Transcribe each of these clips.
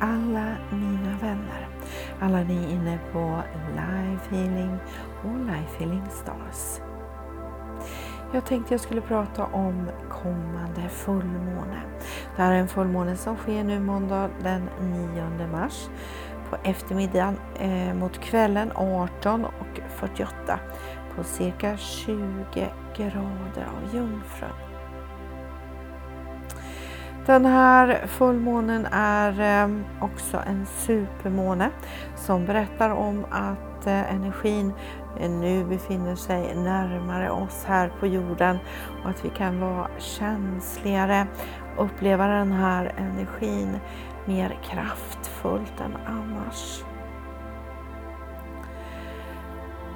alla mina vänner. Alla ni inne på Life Healing och Life Healing Stars. Jag tänkte jag skulle prata om kommande fullmåne. Det här är en fullmåne som sker nu måndag den 9 mars på eftermiddagen eh, mot kvällen 18.48 på cirka 20 grader av jungfrun. Den här fullmånen är ehm, också en supermåne som berättar om att eh, energin eh, nu befinner sig närmare oss här på jorden och att vi kan vara känsligare, uppleva den här energin mer kraftfullt än annars.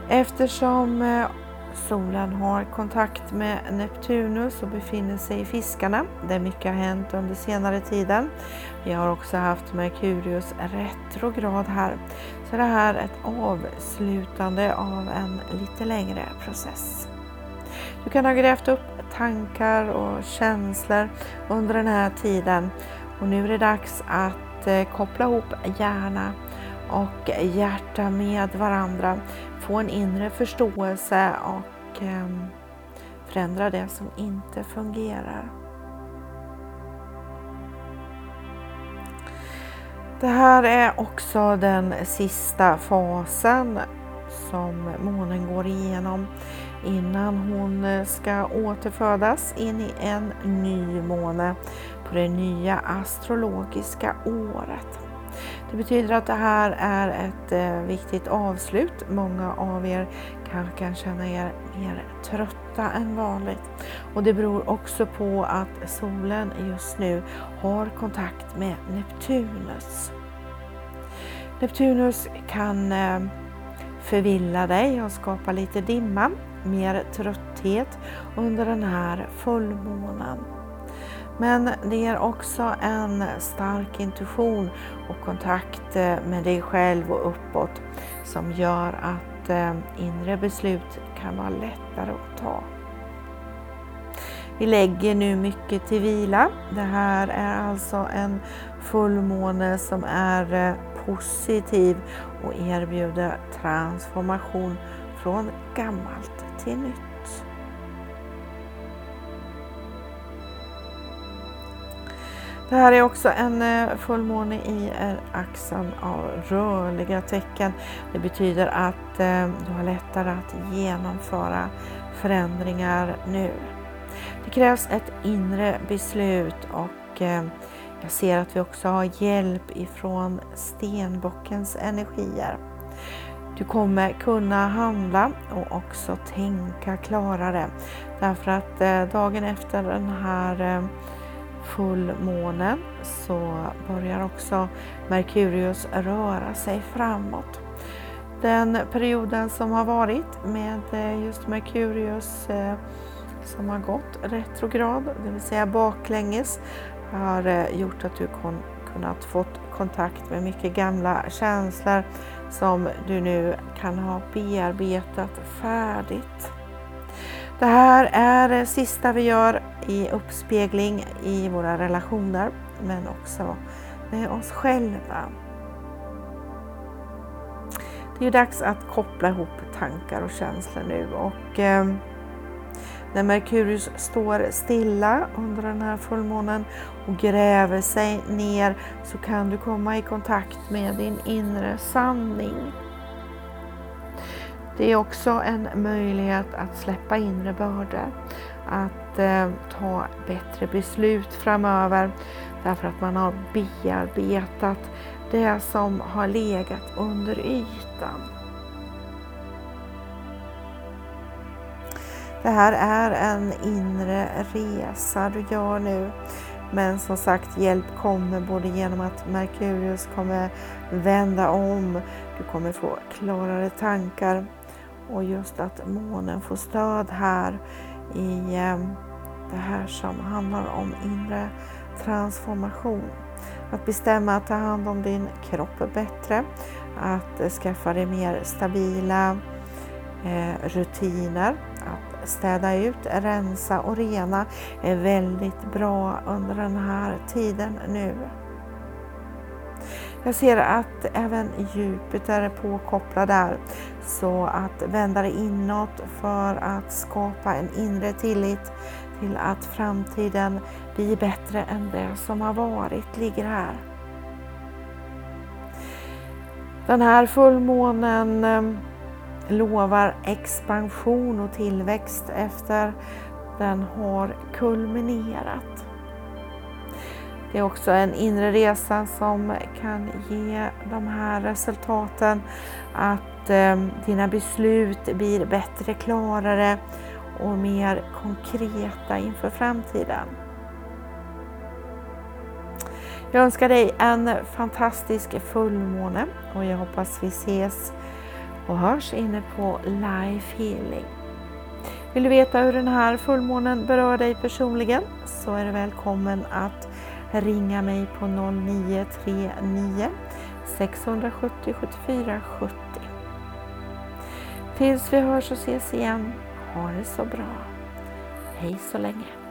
Eftersom eh, Solen har kontakt med Neptunus och befinner sig i fiskarna, där mycket har hänt under senare tiden. Vi har också haft Merkurius retrograd här. Så det här är ett avslutande av en lite längre process. Du kan ha grävt upp tankar och känslor under den här tiden och nu är det dags att eh, koppla ihop hjärna och hjärta med varandra. Få en inre förståelse och ehm, förändra det som inte fungerar. Det här är också den sista fasen som månen går igenom innan hon eh, ska återfödas in i en ny måne på det nya astrologiska året. Det betyder att det här är ett eh, viktigt avslut. Många av er kanske kan känna er mer trötta än vanligt. Och det beror också på att solen just nu har kontakt med Neptunus. Neptunus kan eh, förvilla dig och skapa lite dimma, mer trötthet under den här fullmånen. Men det ger också en stark intuition och kontakt eh, med dig själv och uppåt som gör att eh, inre beslut kan vara lättare att ta. Vi lägger nu mycket till vila. Det här är alltså en fullmåne som är eh, positiv och erbjuder transformation från gammalt till nytt. Det här är också en eh, fullmåne i axeln av rörliga tecken. Det betyder att eh, du har lättare att genomföra förändringar nu. Det krävs ett inre beslut och eh, jag ser att vi också har hjälp ifrån stenbockens energier. Du kommer kunna handla och också tänka klarare därför att dagen efter den här fullmånen så börjar också Merkurius röra sig framåt. Den perioden som har varit med eh, just Merkurius eh, som har gått retrograd, det vill säga baklänges, har eh, gjort att du kunnat fått kontakt med mycket gamla känslor som du nu kan ha bearbetat färdigt. Det här är det sista vi gör i uppspegling i våra relationer, men också med oss själva. Det är dags att koppla ihop tankar och känslor nu och eh, när Merkurius står stilla under den här fullmånen och gräver sig ner så kan du komma i kontakt med din inre sanning. Det är också en möjlighet att släppa inre bördor, att eh, ta bättre beslut framöver därför att man har bearbetat det som har legat under ytan. Det här är en inre resa du gör nu. Men som sagt, hjälp kommer både genom att Merkurius kommer vända om, du kommer få klarare tankar och just att månen får stöd här i eh, det här som handlar om inre transformation. Att bestämma att ta hand om din kropp bättre, att skaffa dig mer stabila eh, rutiner, att städa ut, rensa och rena är väldigt bra under den här tiden nu. Jag ser att även Jupiter är påkopplad där. Så att vända dig inåt för att skapa en inre tillit till att framtiden blir bättre än det som har varit ligger här. Den här fullmånen eh, lovar expansion och tillväxt efter den har kulminerat. Det är också en inre resa som kan ge de här resultaten att eh, dina beslut blir bättre, klarare och mer konkreta inför framtiden. Jag önskar dig en fantastisk fullmåne och jag hoppas vi ses och hörs inne på Life Healing. Vill du veta hur den här fullmånen berör dig personligen så är du välkommen att ringa mig på 0939 670 74 70. Tills vi hörs och ses igen, ha det så bra. Hej så länge.